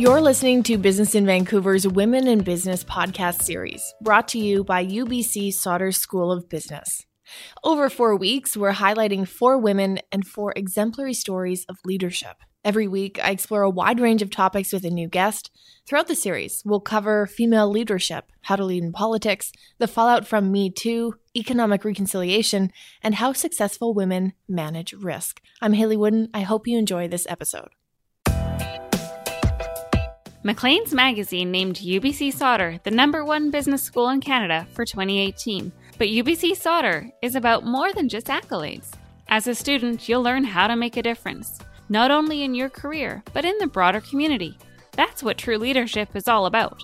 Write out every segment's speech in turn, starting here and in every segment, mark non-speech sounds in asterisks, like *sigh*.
You're listening to Business in Vancouver's Women in Business podcast series, brought to you by UBC Sauder School of Business. Over four weeks, we're highlighting four women and four exemplary stories of leadership. Every week, I explore a wide range of topics with a new guest. Throughout the series, we'll cover female leadership, how to lead in politics, the fallout from Me Too, economic reconciliation, and how successful women manage risk. I'm Hayley Woodin. I hope you enjoy this episode. Maclean's magazine named UBC Sauder the number one business school in Canada for 2018. But UBC Sauder is about more than just accolades. As a student, you'll learn how to make a difference, not only in your career, but in the broader community. That's what true leadership is all about.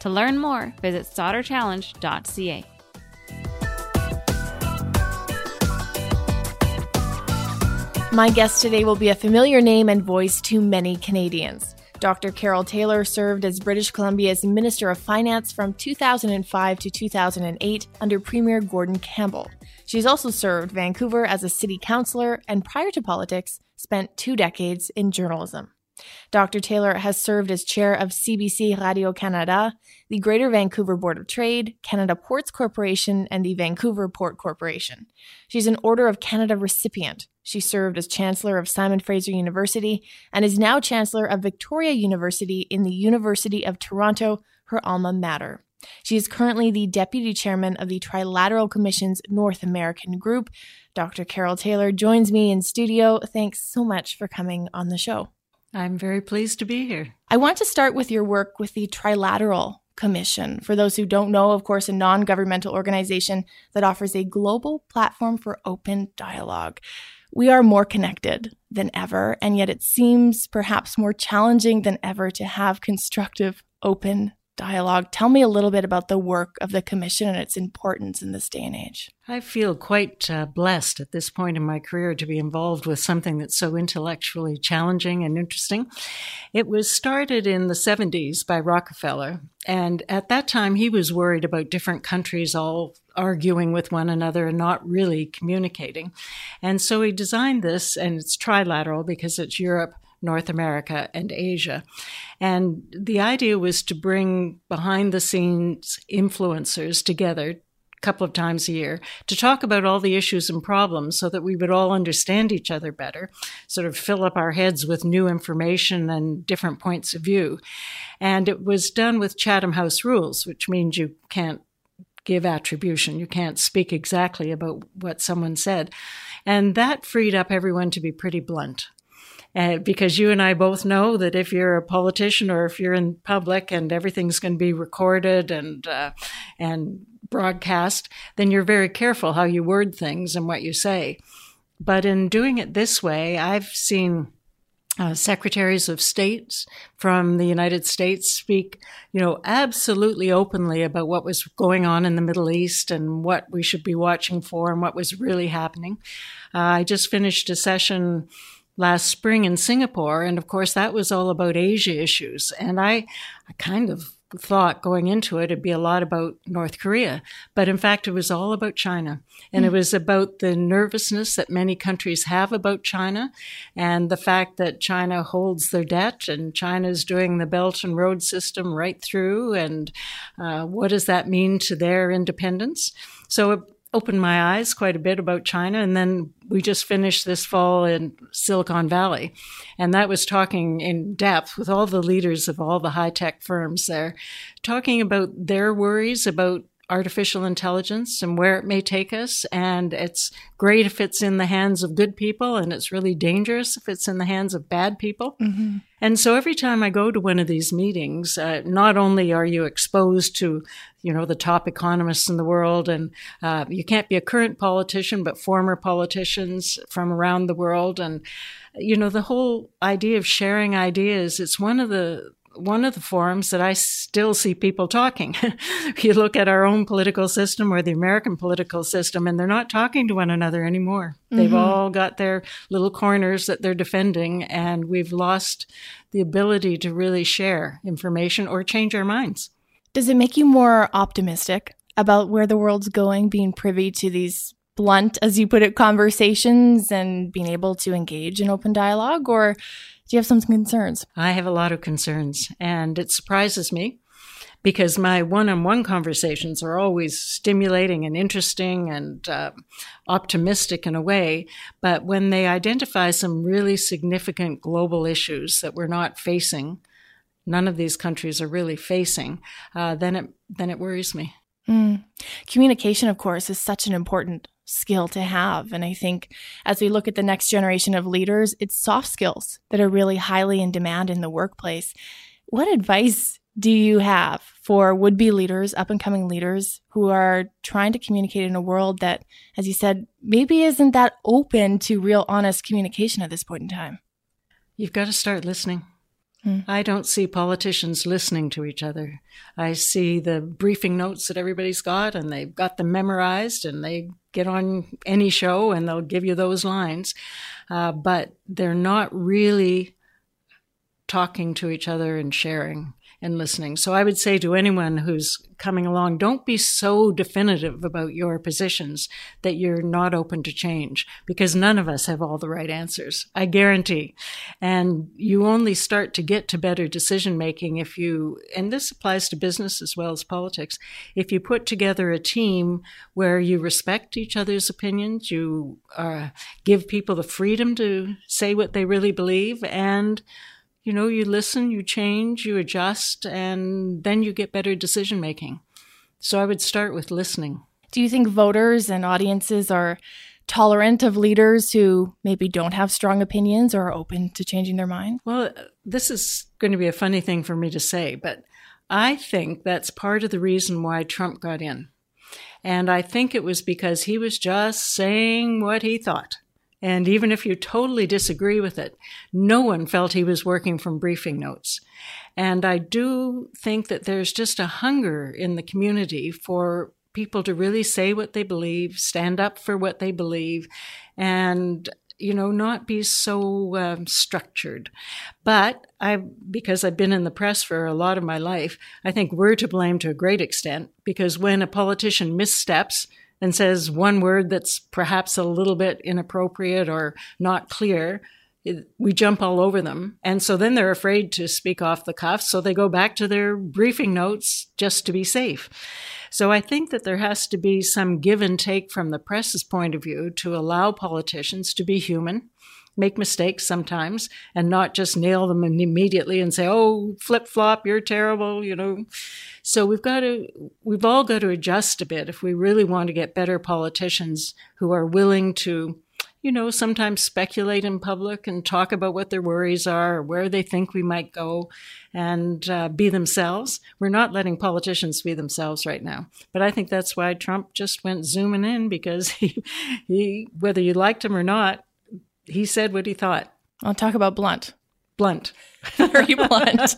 To learn more, visit sauderchallenge.ca. My guest today will be a familiar name and voice to many Canadians. Dr. Carole Taylor served as British Columbia's Minister of Finance from 2005 to 2008 under Premier Gordon Campbell. She's also served Vancouver as a city councillor and prior to politics, spent two decades in journalism. Dr. Taylor has served as chair of CBC Radio Canada, the Greater Vancouver Board of Trade, Canada Ports Corporation, and the Vancouver Port Corporation. She's an Order of Canada recipient. She served as Chancellor of Simon Fraser University and is now Chancellor of Victoria University in the University of Toronto, her alma mater. She is currently the Deputy Chairman of the Trilateral Commission's North American Group. Dr. Carole Taylor joins me in studio. Thanks so much for coming on the show. I'm very pleased to be here. I want to start with your work with the Trilateral Commission. For those who don't know, of course, a non governmental organization that offers a global platform for open dialogue. We are more connected than ever, and yet it seems perhaps more challenging than ever to have constructive, open dialogue. Tell me a little bit about the work of the Commission and its importance in this day and age. I feel quite uh, blessed at this point in my career to be involved with something that's so intellectually challenging and interesting. It was started in the 70s by Rockefeller, and at that time he was worried about different countries all arguing with one another and not really communicating. And so he designed this, and it's trilateral because it's Europe, North America, and Asia. And the idea was to bring behind the scenes influencers together a couple of times a year to talk about all the issues and problems so that we would all understand each other better, sort of fill up our heads with new information and different points of view. And it was done with Chatham House rules, which means you can't give attribution. You can't speak exactly about what someone said. And that freed up everyone to be pretty blunt. Uh, because you and I both know that if you're a politician or if you're in public and everything's going to be recorded and uh, and broadcast, then you're very careful how you word things and what you say. But in doing it this way, I've seen uh, secretaries of states from the United States speak, you know, absolutely openly about what was going on in the Middle East and what we should be watching for and what was really happening. Uh, I just finished a session last spring in Singapore, and of course that was all about Asia issues. And I, I kind of thought going into it it'd be a lot about North Korea, but in fact it was all about China. And mm. it was about the nervousness that many countries have about China and the fact that China holds their debt and China is doing the Belt and Road system right through. And uh, what does that mean to their independence? So it, opened my eyes quite a bit about China. And then we just finished this fall in Silicon Valley. And that was talking in depth with all the leaders of all the high tech firms there, talking about their worries about artificial intelligence and where it may take us. And it's great if it's in the hands of good people, and it's really dangerous if it's in the hands of bad people. Mm-hmm. And so every time I go to one of these meetings, uh, not only are you exposed to, you know, the top economists in the world, and uh, you can't be a current politician, but former politicians from around the world, and you know, the whole idea of sharing ideas. It's one of the one of the forums that I still see people talking. *laughs* you look at our own political system or the American political system, and they're not talking to one another anymore. Mm-hmm. They've all got their little corners that they're defending, and we've lost the ability to really share information or change our minds. Does it make you more optimistic about where the world's going, being privy to these blunt, as you put it, conversations and being able to engage in open dialogue? Or do you have some concerns? I have a lot of concerns, and it surprises me because my one on one conversations are always stimulating and interesting and uh, optimistic in a way. But when they identify some really significant global issues that we're not facing, none of these countries are really facing, uh, then it then it worries me. Mm. Communication, of course, is such an important skill to have. And I think as we look at the next generation of leaders, it's soft skills that are really highly in demand in the workplace. What advice do you have for would be leaders, up and coming leaders who are trying to communicate in a world that, as you said, maybe isn't that open to real honest communication at this point in time? You've got to start listening. Hmm. I don't see politicians listening to each other. I see the briefing notes that everybody's got, and they've got them memorized, and they get on any show and they'll give you those lines. Uh, but they're not really talking to each other and sharing and listening. So I would say to anyone who's coming along, don't be so definitive about your positions that you're not open to change because none of us have all the right answers. I guarantee. And you only start to get to better decision making if you, and this applies to business as well as politics, if you put together a team where you respect each other's opinions, you uh, give people the freedom to say what they really believe and you know, you listen, you change, you adjust, and then you get better decision making. So I would start with listening. Do you think voters and audiences are tolerant of leaders who maybe don't have strong opinions or are open to changing their mind? Well, this is going to be a funny thing for me to say, but I think that's part of the reason why Trump got in. And I think it was because he was just saying what he thought. And even if you totally disagree with it, no one felt he was working from briefing notes. And I do think that there's just a hunger in the community for people to really say what they believe, stand up for what they believe, and you know, not be so um, structured. But I, because I've been in the press for a lot of my life, I think we're to blame to a great extent because when a politician missteps, and says one word that's perhaps a little bit inappropriate or not clear, we jump all over them. And so then they're afraid to speak off the cuff. So they go back to their briefing notes just to be safe. So I think that there has to be some give and take from the press's point of view to allow politicians to be human make mistakes sometimes and not just nail them immediately and say, oh, flip flop, you're terrible, you know. So we've got to, we've all got to adjust a bit if we really want to get better politicians who are willing to, you know, sometimes speculate in public and talk about what their worries are or where they think we might go and uh, be themselves. We're not letting politicians be themselves right now. But I think that's why Trump just went zooming in because *laughs* he, he whether you liked him or not, he said what he thought. I'll talk about blunt. Blunt. *laughs* Very blunt.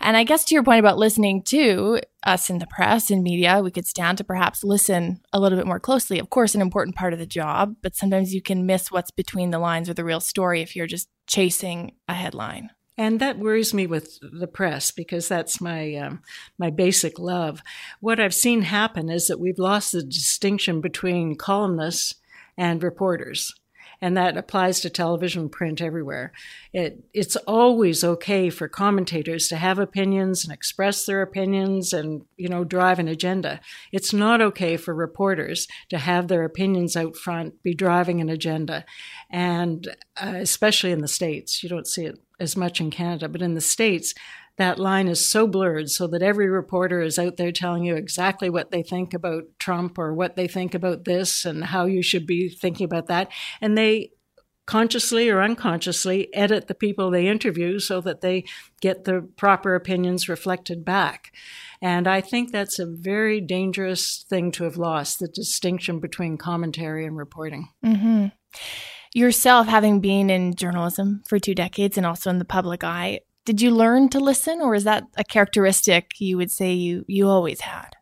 And I guess to your point about listening to us in the press and media, we could stand to perhaps listen a little bit more closely. Of course, an important part of the job, but sometimes you can miss what's between the lines or the real story if you're just chasing a headline. And that worries me with the press because that's my um, my basic love. What I've seen happen is that we've lost the distinction between columnists and reporters and that applies to television, print, everywhere. It, it's always okay for commentators to have opinions and express their opinions and, you know, drive an agenda. It's not okay for reporters to have their opinions out front, be driving an agenda. And uh, especially in the States, you don't see it as much in Canada, but in the States, that line is so blurred so that every reporter is out there telling you exactly what they think about Trump or what they think about this and how you should be thinking about that. And they consciously or unconsciously edit the people they interview so that they get the proper opinions reflected back. And I think that's a very dangerous thing to have lost the distinction between commentary and reporting. Mm-hmm. Yourself, having been in journalism for two decades and also in the public eye, did you learn to listen, or is that a characteristic you would say you you always had?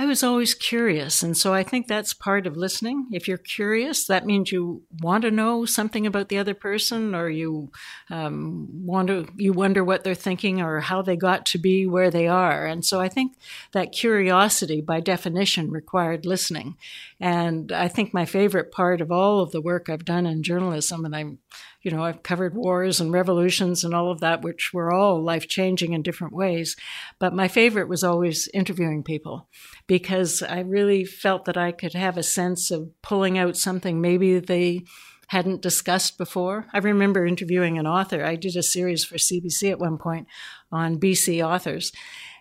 I was always curious. And so I think that's part of listening. If you're curious, that means you want to know something about the other person or you um, want to, you wonder what they're thinking or how they got to be where they are. And so I think that curiosity by definition required listening. And I think my favorite part of all of the work I've done in journalism, and I'm you know, I've covered wars and revolutions and all of that, which were all life changing in different ways. But my favorite was always interviewing people because I really felt that I could have a sense of pulling out something maybe they hadn't discussed before. I remember interviewing an author. I did a series for CBC at one point on BC authors.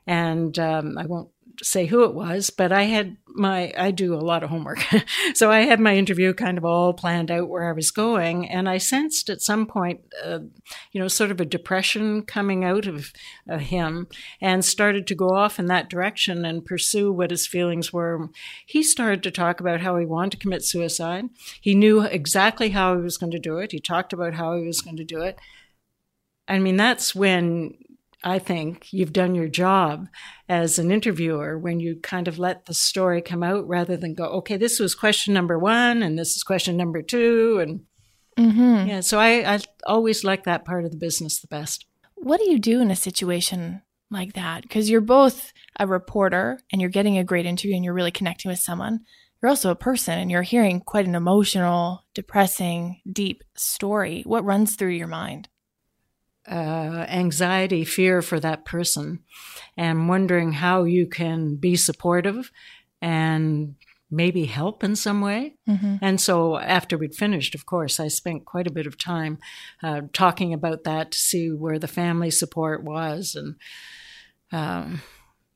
And um, I won't say who it was, but I had my, I do a lot of homework. *laughs* so I had my interview kind of all planned out where I was going. And I sensed at some point, uh, you know, sort of a depression coming out of uh, him and started to go off in that direction and pursue what his feelings were. He started to talk about how he wanted to commit suicide. He knew exactly how he was going to do it. He talked about how he was going to do it. I mean, that's when I think you've done your job as an interviewer when you kind of let the story come out rather than go, okay, this was question number one and this is question number two. And mm-hmm. yeah, so I, I always like that part of the business the best. What do you do in a situation like that? Because you're both a reporter and you're getting a great interview and you're really connecting with someone. You're also a person and you're hearing quite an emotional, depressing, deep story. What runs through your mind? Uh, anxiety, fear for that person, and wondering how you can be supportive and maybe help in some way. Mm-hmm. And so after we'd finished, of course, I spent quite a bit of time uh, talking about that to see where the family support was and. Um,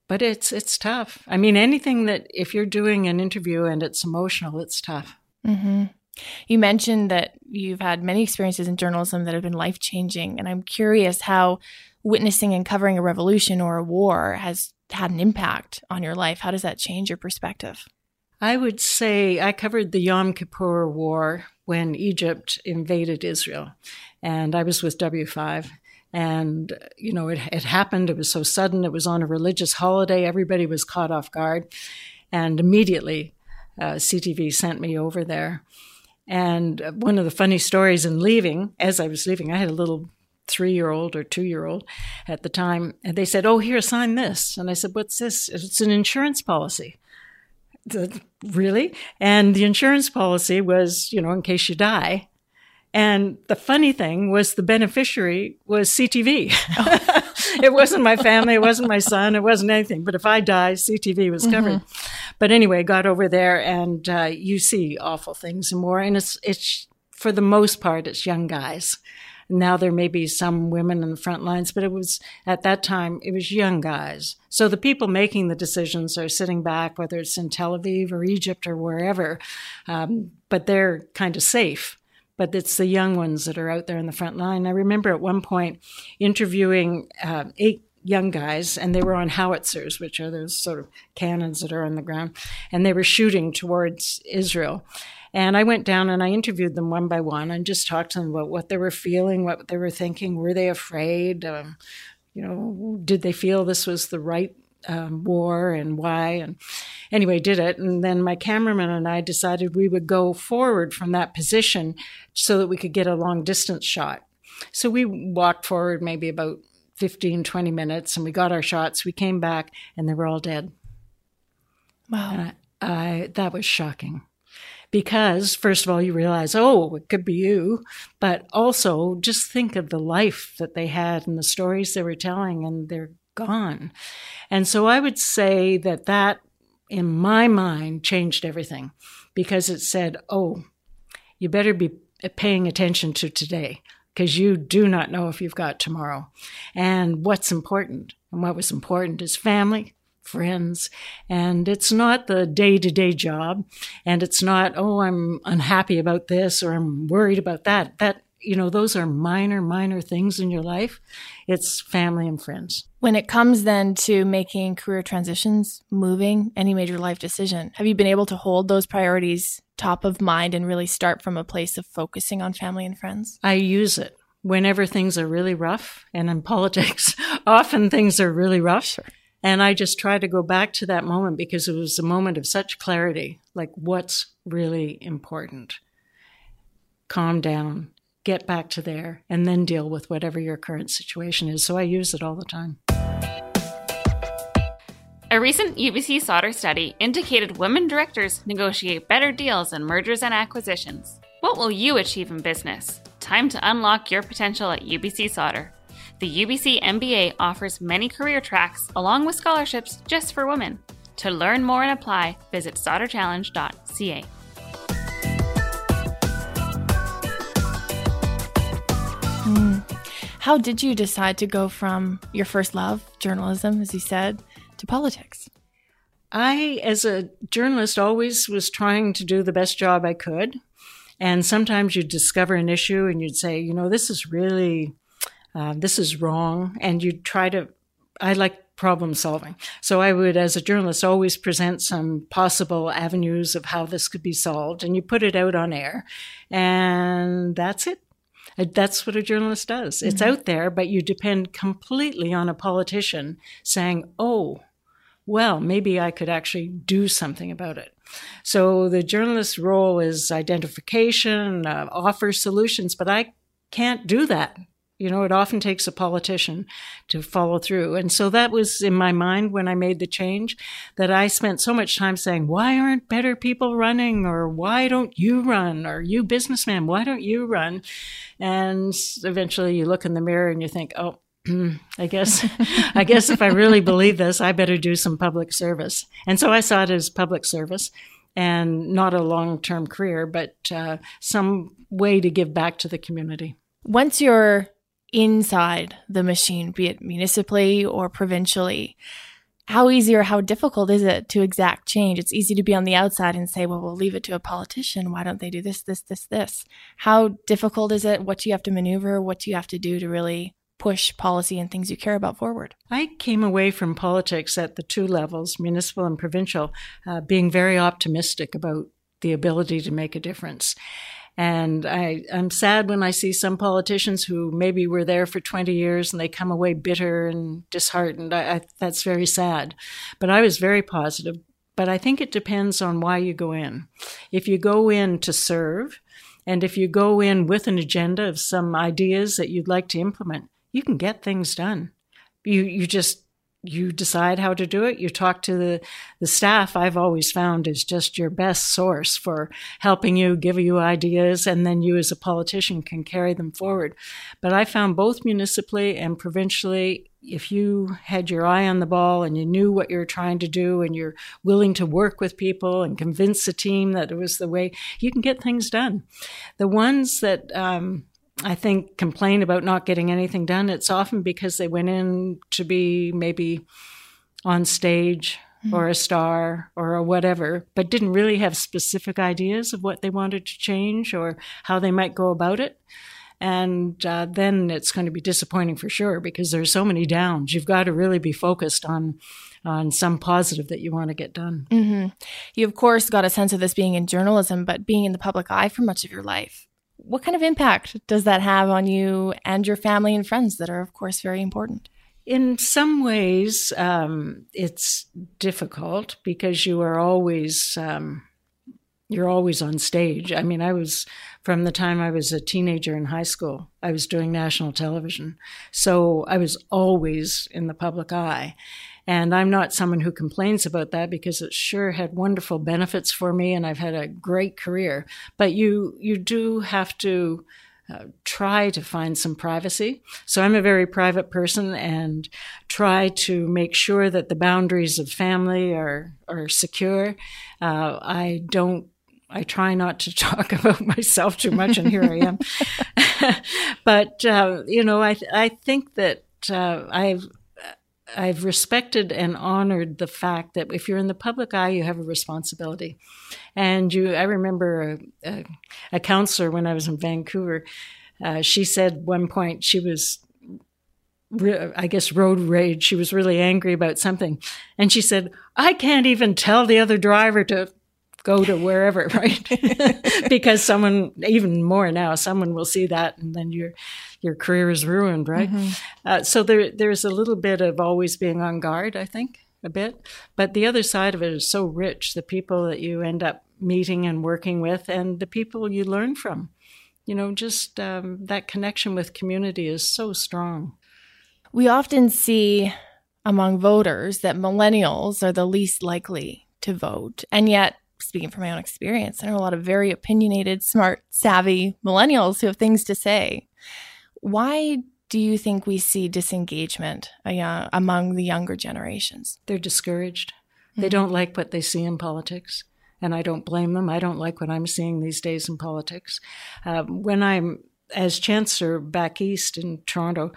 but it's it's tough. I mean, anything that if you're doing an interview and it's emotional, it's tough. Mm-hmm. You mentioned that you've had many experiences in journalism that have been life changing, and I'm curious how witnessing and covering a revolution or a war has had an impact on your life. How does that change your perspective? I would say I covered the Yom Kippur War when Egypt invaded Israel, and I was with W5. And, you know, it, it happened. It was so sudden. It was on a religious holiday. Everybody was caught off guard. And immediately, uh, CTV sent me over there. And one of the funny stories in leaving, as I was leaving, I had a little three year old or two year old at the time, and they said, Oh, here, sign this. And I said, What's this? It's an insurance policy. The, really? And the insurance policy was, you know, in case you die. And the funny thing was the beneficiary was CTV. *laughs* it wasn't my family, it wasn't my son, it wasn't anything. But if I die, CTV was covered. Mm-hmm. But anyway, got over there and uh, you see awful things and more. And it's, it's, for the most part, it's young guys. Now there may be some women in the front lines, but it was at that time, it was young guys. So the people making the decisions are sitting back, whether it's in Tel Aviv or Egypt or wherever, um, but they're kind of safe but it's the young ones that are out there in the front line. I remember at one point interviewing uh, eight young guys, and they were on howitzers, which are those sort of cannons that are on the ground, and they were shooting towards Israel. And I went down and I interviewed them one by one and just talked to them about what they were feeling, what they were thinking. Were they afraid? Um, you know, did they feel this was the right um, war and why. And anyway, did it. And then my cameraman and I decided we would go forward from that position so that we could get a long distance shot. So we walked forward maybe about 15, 20 minutes and we got our shots. We came back and they were all dead. Wow. I, I, that was shocking because first of all you realize oh it could be you but also just think of the life that they had and the stories they were telling and they're gone. And so I would say that that, in my mind, changed everything because it said, oh, you better be paying attention to today because you do not know if you've got tomorrow. And what's important, and what was important is family, friends, and it's not the day to day job, and it's not, oh, I'm unhappy about this or I'm worried about that. That you know, those are minor, minor things in your life. It's family and friends. When it comes then to making career transitions, moving, any major life decision, have you been able to hold those priorities top of mind and really start from a place of focusing on family and friends? I use it whenever things are really rough. And in *laughs* politics, often things are really rough. Sure. And I just try to go back to that moment because it was a moment of such clarity like, what's really important? Calm down, get back to there, and then deal with whatever your current situation is. So I use it all the time. A recent UBC Sauder study indicated women directors negotiate better deals in mergers and acquisitions. What will you achieve in business? Time to unlock your potential at UBC Sauder. The UBC MBA offers many career tracks along with scholarships just for women. To learn more and apply, visit sauderchallenge.ca. Mm. How did you decide to go from your first love, journalism, as you said, to politics? I, as a journalist, always was trying to do the best job I could. And sometimes you'd discover an issue and you'd say, you know, this is really, uh, this is wrong. And you'd try to, I like problem solving. So I would, as a journalist, always present some possible avenues of how this could be solved. And you put it out on air. And that's it. Uh, that's what a journalist does. Mm-hmm. It's out there, but you depend completely on a politician saying, oh, well, maybe I could actually do something about it. So the journalist's role is identification, uh, offer solutions, but I can't do that. You know, it often takes a politician to follow through. And so that was in my mind when I made the change that I spent so much time saying, why aren't better people running? Or why don't you run? Or you businessman, why don't you run? And eventually you look in the mirror and you think, oh, *clears throat* I guess, *laughs* I guess if I really believe this, I better do some public service. And so I saw it as public service and not a long term career, but uh, some way to give back to the community. Once you're inside the machine, be it municipally or provincially, how easy or how difficult is it to exact change? It's easy to be on the outside and say, well, we'll leave it to a politician. Why don't they do this, this, this, this? How difficult is it? What do you have to maneuver? What do you have to do to really push policy and things you care about forward? I came away from politics at the two levels, municipal and provincial, uh, being very optimistic about the ability to make a difference. And I, I'm sad when I see some politicians who maybe were there for 20 years and they come away bitter and disheartened. I, I, that's very sad. But I was very positive. But I think it depends on why you go in. If you go in to serve, and if you go in with an agenda of some ideas that you'd like to implement, you can get things done. You you just you decide how to do it. You talk to the, the staff, I've always found is just your best source for helping you, give you ideas, and then you as a politician can carry them forward. But I found both municipally and provincially, if you had your eye on the ball and you knew what you were trying to do and you're willing to work with people and convince the team that it was the way, you can get things done. The ones that, um, I think, complain about not getting anything done, it's often because they went in to be maybe on stage mm-hmm. or a star or a whatever, but didn't really have specific ideas of what they wanted to change or how they might go about it. And uh, then it's going to be disappointing for sure because there's so many downs. You've got to really be focused on on some positive that you want to get done. Mm-hmm. You, of course, got a sense of this being in journalism, but being in the public eye for much of your life what kind of impact does that have on you and your family and friends that are, of course, very important? In some ways, um, it's difficult because you are always um, you're always on stage. I mean, I was from the time I was a teenager in high school. I was doing national television, so I was always in the public eye, and I'm not someone who complains about that because it sure had wonderful benefits for me and I've had a great career. But you, you do have to uh, try to find some privacy. So I'm a very private person and try to make sure that the boundaries of family are, are secure. Uh, I don't I try not to *laughs* talk about myself too much, and here I am. *laughs* but uh, you know, I I think that uh, I've I've respected and honored the fact that if you're in the public eye, you have a responsibility. And you, I remember a, a, a councillor when I was in Vancouver. Uh, she said one point she was, I guess, road rage. She was really angry about something, and she said, "I can't even tell the other driver to go to wherever, *laughs* right? *laughs* because someone, even more now, someone will see that, and then your your career is ruined, right? Mm-hmm. Uh, so there there's a little bit of always being on guard, I think, a bit. But the other side of it is so rich. The people that you end up meeting and working with, and the people you learn from. You know, just um, that connection with community is so strong. We often see among voters that millennials are the least likely to vote. And yet, speaking from my own experience, I know a lot of very opinionated, smart, savvy millennials who have things to say. Why do you think we see disengagement uh, among the younger generations? They're discouraged. Mm-hmm. They don't like what they see in politics. And I don't blame them. I don't like what I'm seeing these days in politics. Uh, when I'm as chancellor back east in Toronto,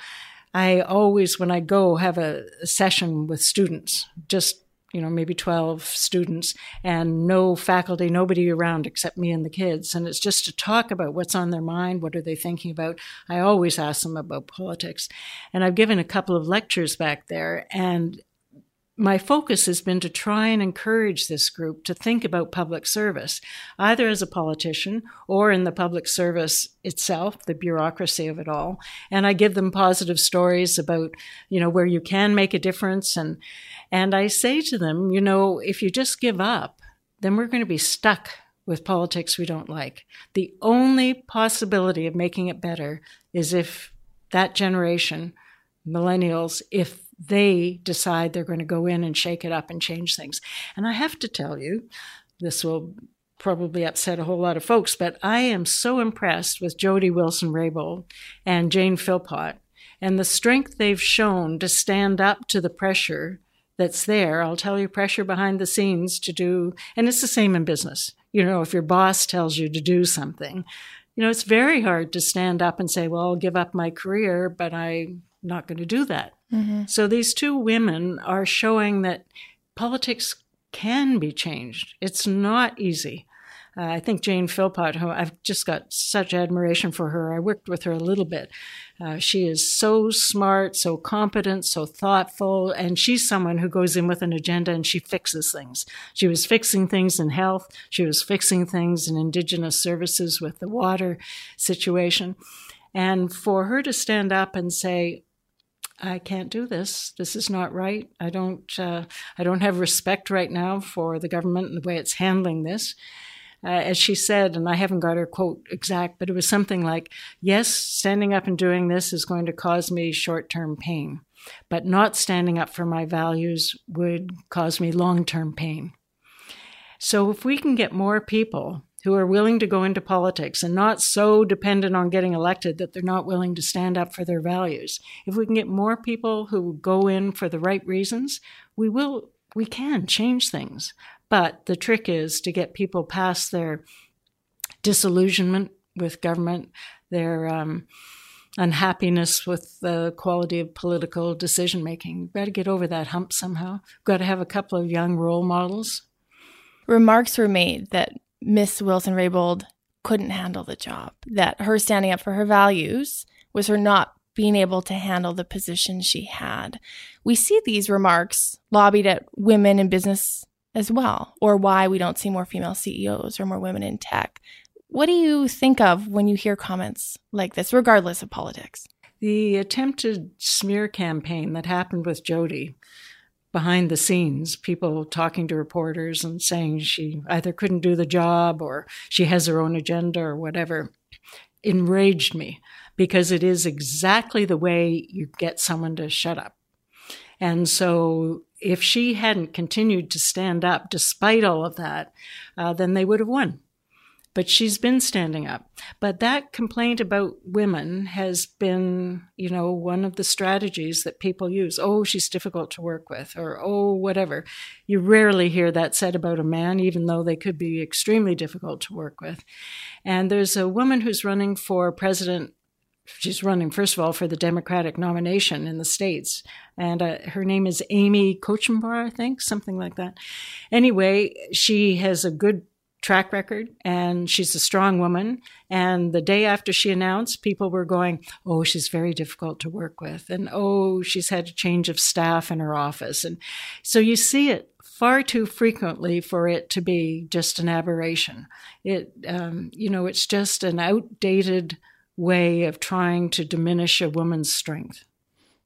I always, when I go, have a, a session with students, just you know, maybe 12 students and no faculty, nobody around except me and the kids. And it's just to talk about what's on their mind, what are they thinking about. I always ask them about politics. And I've given a couple of lectures back there and my focus has been to try and encourage this group to think about public service, either as a politician or in the public service itself, the bureaucracy of it all. And I give them positive stories about, you know, where you can make a difference. And, and I say to them, you know, if you just give up, then we're going to be stuck with politics we don't like. The only possibility of making it better is if that generation, millennials, if they decide they're going to go in and shake it up and change things. And I have to tell you, this will probably upset a whole lot of folks, but I am so impressed with Jody Wilson Raybould and Jane Philpott and the strength they've shown to stand up to the pressure that's there. I'll tell you, pressure behind the scenes to do, and it's the same in business. You know, if your boss tells you to do something, you know, it's very hard to stand up and say, well, I'll give up my career, but I'm not going to do that. Mm-hmm. So these two women are showing that politics can be changed. It's not easy. Uh, I think Jane Philpott, who I've just got such admiration for her, I worked with her a little bit. Uh, she is so smart, so competent, so thoughtful, and she's someone who goes in with an agenda and she fixes things. She was fixing things in health, she was fixing things in Indigenous services with the water situation. And for her to stand up and say, I can't do this. This is not right. I don't. Uh, I don't have respect right now for the government and the way it's handling this. Uh, as she said, and I haven't got her quote exact, but it was something like, "Yes, standing up and doing this is going to cause me short-term pain, but not standing up for my values would cause me long-term pain." So if we can get more people who are willing to go into politics and not so dependent on getting elected that they're not willing to stand up for their values. If we can get more people who go in for the right reasons, we will we can change things. But the trick is to get people past their disillusionment with government, their um, unhappiness with the quality of political decision making. We've got to get over that hump somehow. We've got to have a couple of young role models. Remarks were made that Miss Wilson Raybould couldn't handle the job, that her standing up for her values was her not being able to handle the position she had. We see these remarks lobbied at women in business as well, or why we don't see more female CEOs or more women in tech. What do you think of when you hear comments like this, regardless of politics? The attempted smear campaign that happened with Jody behind the scenes, people talking to reporters and saying she either couldn't do the job or she has her own agenda or whatever, enraged me because it is exactly the way you get someone to shut up. And so if she hadn't continued to stand up despite all of that, uh, then they would have won but she's been standing up. But that complaint about women has been, you know, one of the strategies that people use. Oh, she's difficult to work with, or oh, whatever. You rarely hear that said about a man, even though they could be extremely difficult to work with. And there's a woman who's running for president she's running first of all for the democratic nomination in the states and uh, her name is amy Kochembar, i think something like that anyway she has a good track record and she's a strong woman. And the day after she announced, people were going, Oh, she's very difficult to work with. And oh, she's had a change of staff in her office. And so you see it far too frequently for it to be just an aberration. It, um, you know, it's just an outdated way of trying to diminish a woman's strength.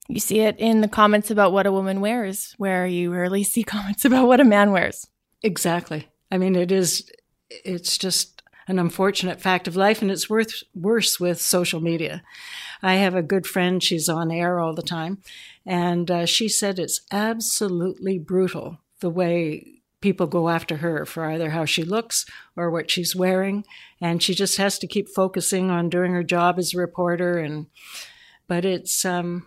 You see it in the comments about what a woman wears, where you rarely see *laughs* comments about what a man wears. Exactly. I mean, it is, it's just an unfortunate fact of life, and it's worth, worse with social media. I have a good friend, she's on air all the time, and uh, she said it's absolutely brutal the way people go after her for either how she looks or what she's wearing and she just has to keep focusing on doing her job as a reporter and but it's um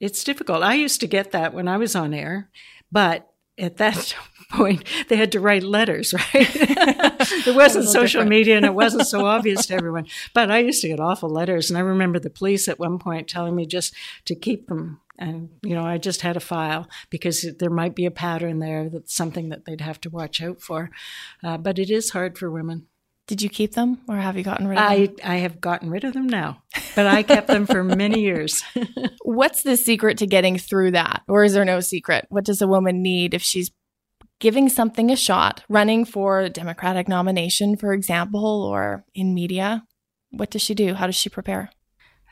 it's difficult. I used to get that when I was on air, but at that *laughs* point they had to write letters, *laughs* right? it wasn't social different. media and it wasn't so *laughs* obvious to everyone. But I used to get awful letters, and I remember the police at one point telling me just to keep them. And you know, I just had a file because there might be a pattern there that's something that they'd have to watch out for. Uh, but it is hard for women. Did you keep them or have you gotten rid of I, them? I have gotten rid of them now, but I kept them for many years. *laughs* What's the secret to getting through that? Or is there no secret? What does a woman need if she's giving something a shot, running for a Democratic nomination, for example, or in media? What does she do? How does she prepare?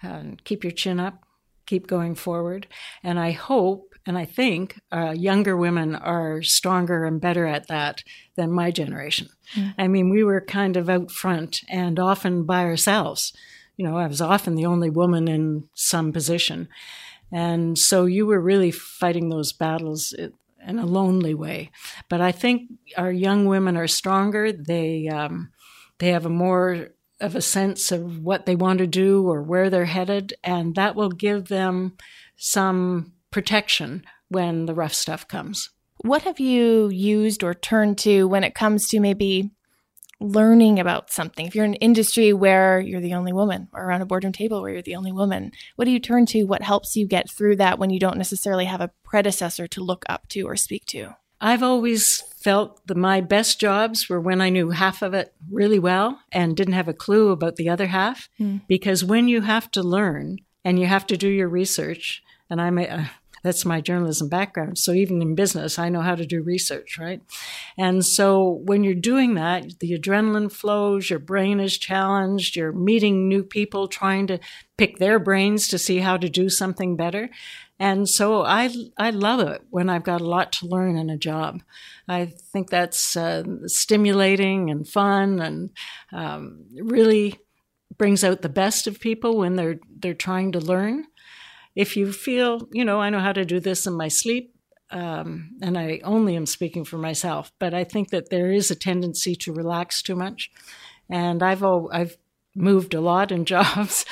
Um, keep your chin up, keep going forward. And I hope and I think uh, younger women are stronger and better at that than my generation. Mm. I mean, we were kind of out front and often by ourselves. You know, I was often the only woman in some position. And so you were really fighting those battles in a lonely way. But I think our young women are stronger. They, um, they have a more of a sense of what they want to do or where they're headed, and that will give them some protection when the rough stuff comes. What have you used or turned to when it comes to maybe learning about something? If you're in an industry where you're the only woman or around a boardroom table where you're the only woman, what do you turn to? What helps you get through that when you don't necessarily have a predecessor to look up to or speak to? I've always felt that my best jobs were when I knew half of it really well and didn't have a clue about the other half. Mm. Because when you have to learn and you have to do your research, and I'm a, that's my journalism background. So even in business, I know how to do research, right? And so when you're doing that, the adrenaline flows, your brain is challenged, you're meeting new people, trying to pick their brains to see how to do something better. And so I, I love it when I've got a lot to learn in a job. I think that's uh, stimulating and fun and um, really brings out the best of people when they're, they're trying to learn if you feel, you know, I know how to do this in my sleep, um, and I only am speaking for myself, but I think that there is a tendency to relax too much. And I've I've moved a lot in *laughs* jobs.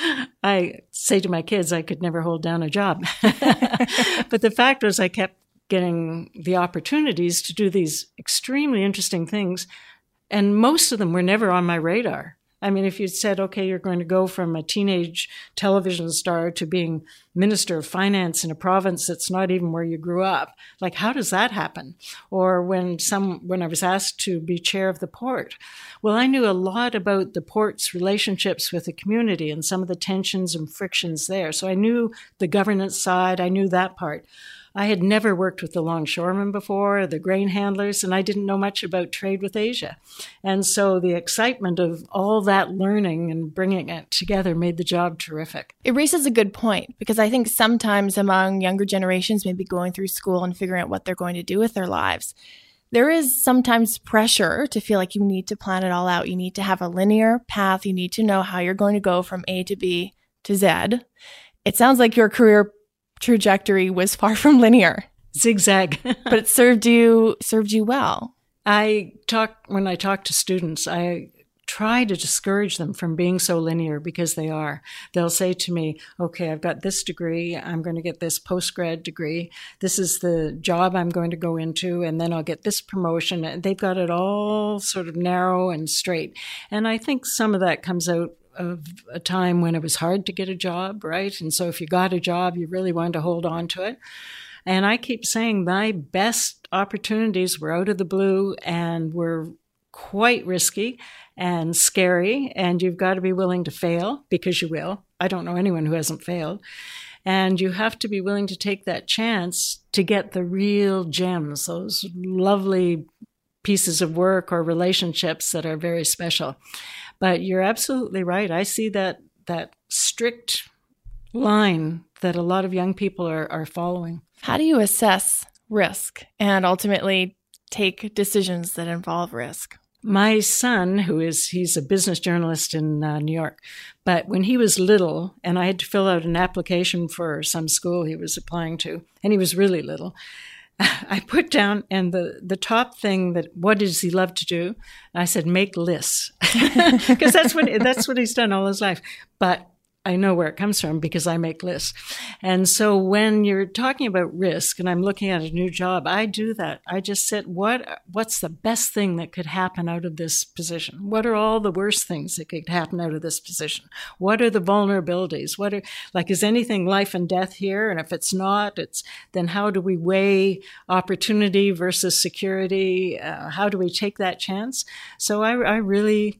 I say to my kids, I could never hold down a job. *laughs* but the fact was, I kept getting the opportunities to do these extremely interesting things, and most of them were never on my radar. I mean, if you said, okay, you're going to go from a teenage television star to being minister of finance in a province that's not even where you grew up, like how does that happen? Or when some when I was asked to be chair of the port, well, I knew a lot about the port's relationships with the community and some of the tensions and frictions there. So I knew the governance side, I knew that part. I had never worked with the longshoremen before, the grain handlers, and I didn't know much about trade with Asia. And so the excitement of all that learning and bringing it together made the job terrific. It raises a good point because I think sometimes among younger generations, maybe going through school and figuring out what they're going to do with their lives, there is sometimes pressure to feel like you need to plan it all out. You need to have a linear path. You need to know how you're going to go from A to B to Z. It sounds like your career trajectory was far *laughs* from linear. Zigzag. *laughs* but it served you served you well. I talk when I talk to students, I try to discourage them from being so linear because they are. They'll say to me, okay, I've got this degree, I'm going to get this post grad degree, this is the job I'm going to go into, and then I'll get this promotion. And they've got it all sort of narrow and straight. And I think some of that comes out of a time when it was hard to get a job, right? And so if you got a job, you really wanted to hold on to it. And I keep saying my best opportunities were out of the blue and were quite risky and scary, and you've got to be willing to fail because you will. I don't know anyone who hasn't failed. And you have to be willing to take that chance to get the real gems, those lovely pieces of work or relationships that are very special. But you're absolutely right. I see that that strict line that a lot of young people are, are following. How do you assess risk and ultimately take decisions that involve risk? My son, who is, he's a business journalist in uh, New York, but when he was little and I had to fill out an application for some school he was applying to, and he was really little, *laughs* I put down and the the top thing that what does he love to do? I said make lists *laughs* because that's what that's what he's done all his life. But I know where it comes from because I make lists. And so when you're talking about risk and I'm looking at a new job, I do that. I just sit, what, what's the best thing that could happen out of this position? What are all the worst things that could happen out of this position? What are the vulnerabilities? What are, like, is anything life and death here? And if it's not, it's, then how do we weigh opportunity versus security? Uh, how do we take that chance? So I, I really,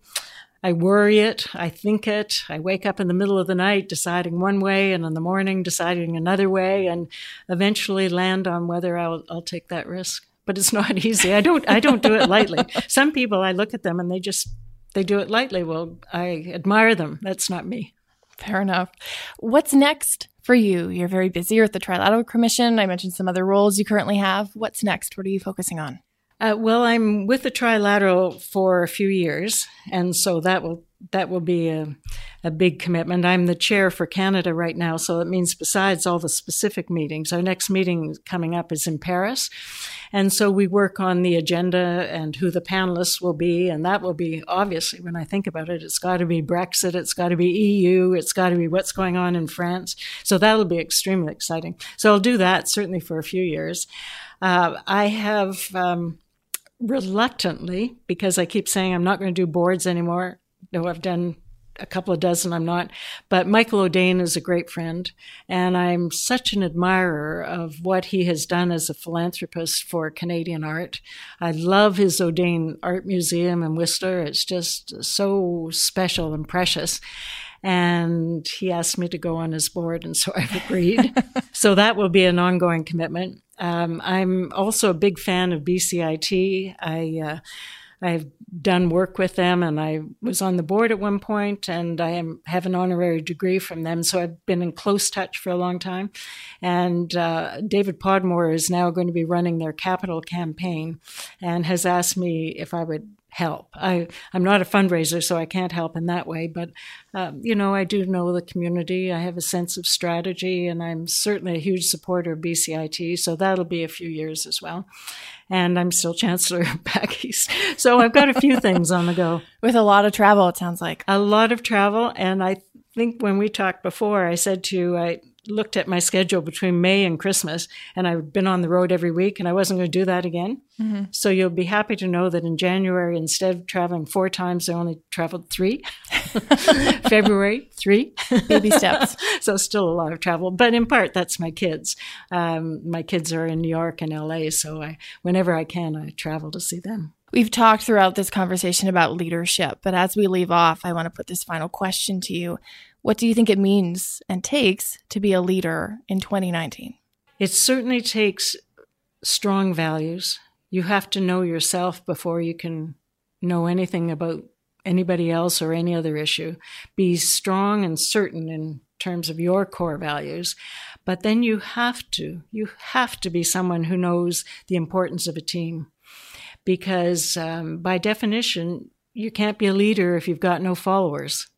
I worry it, I think it, I wake up in the middle of the night deciding one way and in the morning deciding another way and eventually land on whether I'll, I'll take that risk. But it's *laughs* not easy. I don't I don't do it lightly. Some people I look at them and they just they do it lightly. Well, I admire them. That's not me. Fair enough. What's next for you? You're very busy. You're at the Trilateral Commission. I mentioned some other roles you currently have. What's next? What are you focusing on? Uh, well, I'm with the Trilateral for a few years, and so that will that will be a, a big commitment. I'm the chair for Canada right now, so it means besides all the specific meetings, our next meeting coming up is in Paris, and so we work on the agenda and who the panelists will be, and that will be obviously when I think about it, it's got to be Brexit, it's got to be EU, it's got to be what's going on in France. So that'll be extremely exciting. So I'll do that certainly for a few years. Uh, I have. Um, reluctantly because I keep saying I'm not going to do boards anymore. No, I've done a couple of dozen, I'm not. But Michael Audain is a great friend, and I'm such an admirer of what he has done as a philanthropist for Canadian art. I love his Audain Art Museum in Whistler. It's just so special and precious. And he asked me to go on his board, and so I've agreed. *laughs* so that will be an ongoing commitment. Um, I'm also a big fan of BCIT. I uh, I've done work with them, and I was on the board at one point, and I am, have an honorary degree from them. So I've been in close touch for a long time. And uh, David Podmore is now going to be running their capital campaign, and has asked me if I would help. I, I'm not a fundraiser, so I can't help in that way. But, um, you know, I do know the community. I have a sense of strategy, and I'm certainly a huge supporter of BCIT. So that'll be a few years as well. And I'm still chancellor *laughs* back east. So I've got a few *laughs* things on the go. With a lot of travel, it sounds like. A lot of travel. And I think when we talked before, I said to you, I, looked at my schedule between May and Christmas, and I've been on the road every week, and I wasn't going to do that again. Mm-hmm. So you'll be happy to know that in January, instead of traveling four times, I only traveled three. *laughs* February, three. Baby steps. *laughs* so still a lot of travel, but in part that's my kids. Um, my kids are in New York and LA, so I, whenever I can, I travel to see them. We've talked throughout this conversation about leadership, but as we leave off, I want to put this final question to you. What do you think it means and takes to be a leader in 2019? It certainly takes strong values. You have to know yourself before you can know anything about anybody else or any other issue. Be strong and certain in terms of your core values. But then you have to, you have to be someone who knows the importance of a team. Because um, by definition, you can't be a leader if you've got no followers.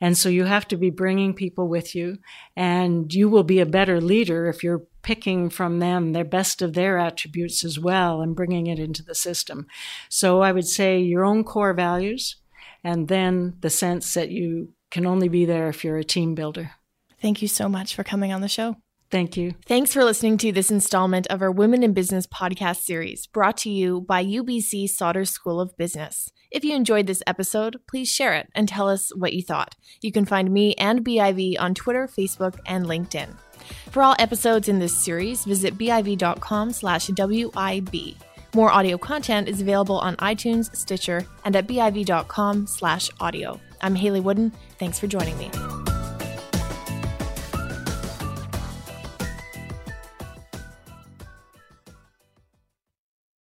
And so you have to be bringing people with you, and you will be a better leader if you're picking from them their best of their attributes as well and bringing it into the system. So I would say your own core values, and then the sense that you can only be there if you're a team builder. Thank you so much for coming on the show. Thank you. Thanks for listening to this installment of our Women in Business podcast series brought to you by UBC Sauder School of Business. If you enjoyed this episode, please share it and tell us what you thought. You can find me and BIV on Twitter, Facebook, and LinkedIn. For all episodes in this series, visit biv.com slash WIB. More audio content is available on iTunes, Stitcher, and at biv.com slash audio. I'm Hayley Woodin. Thanks for joining me.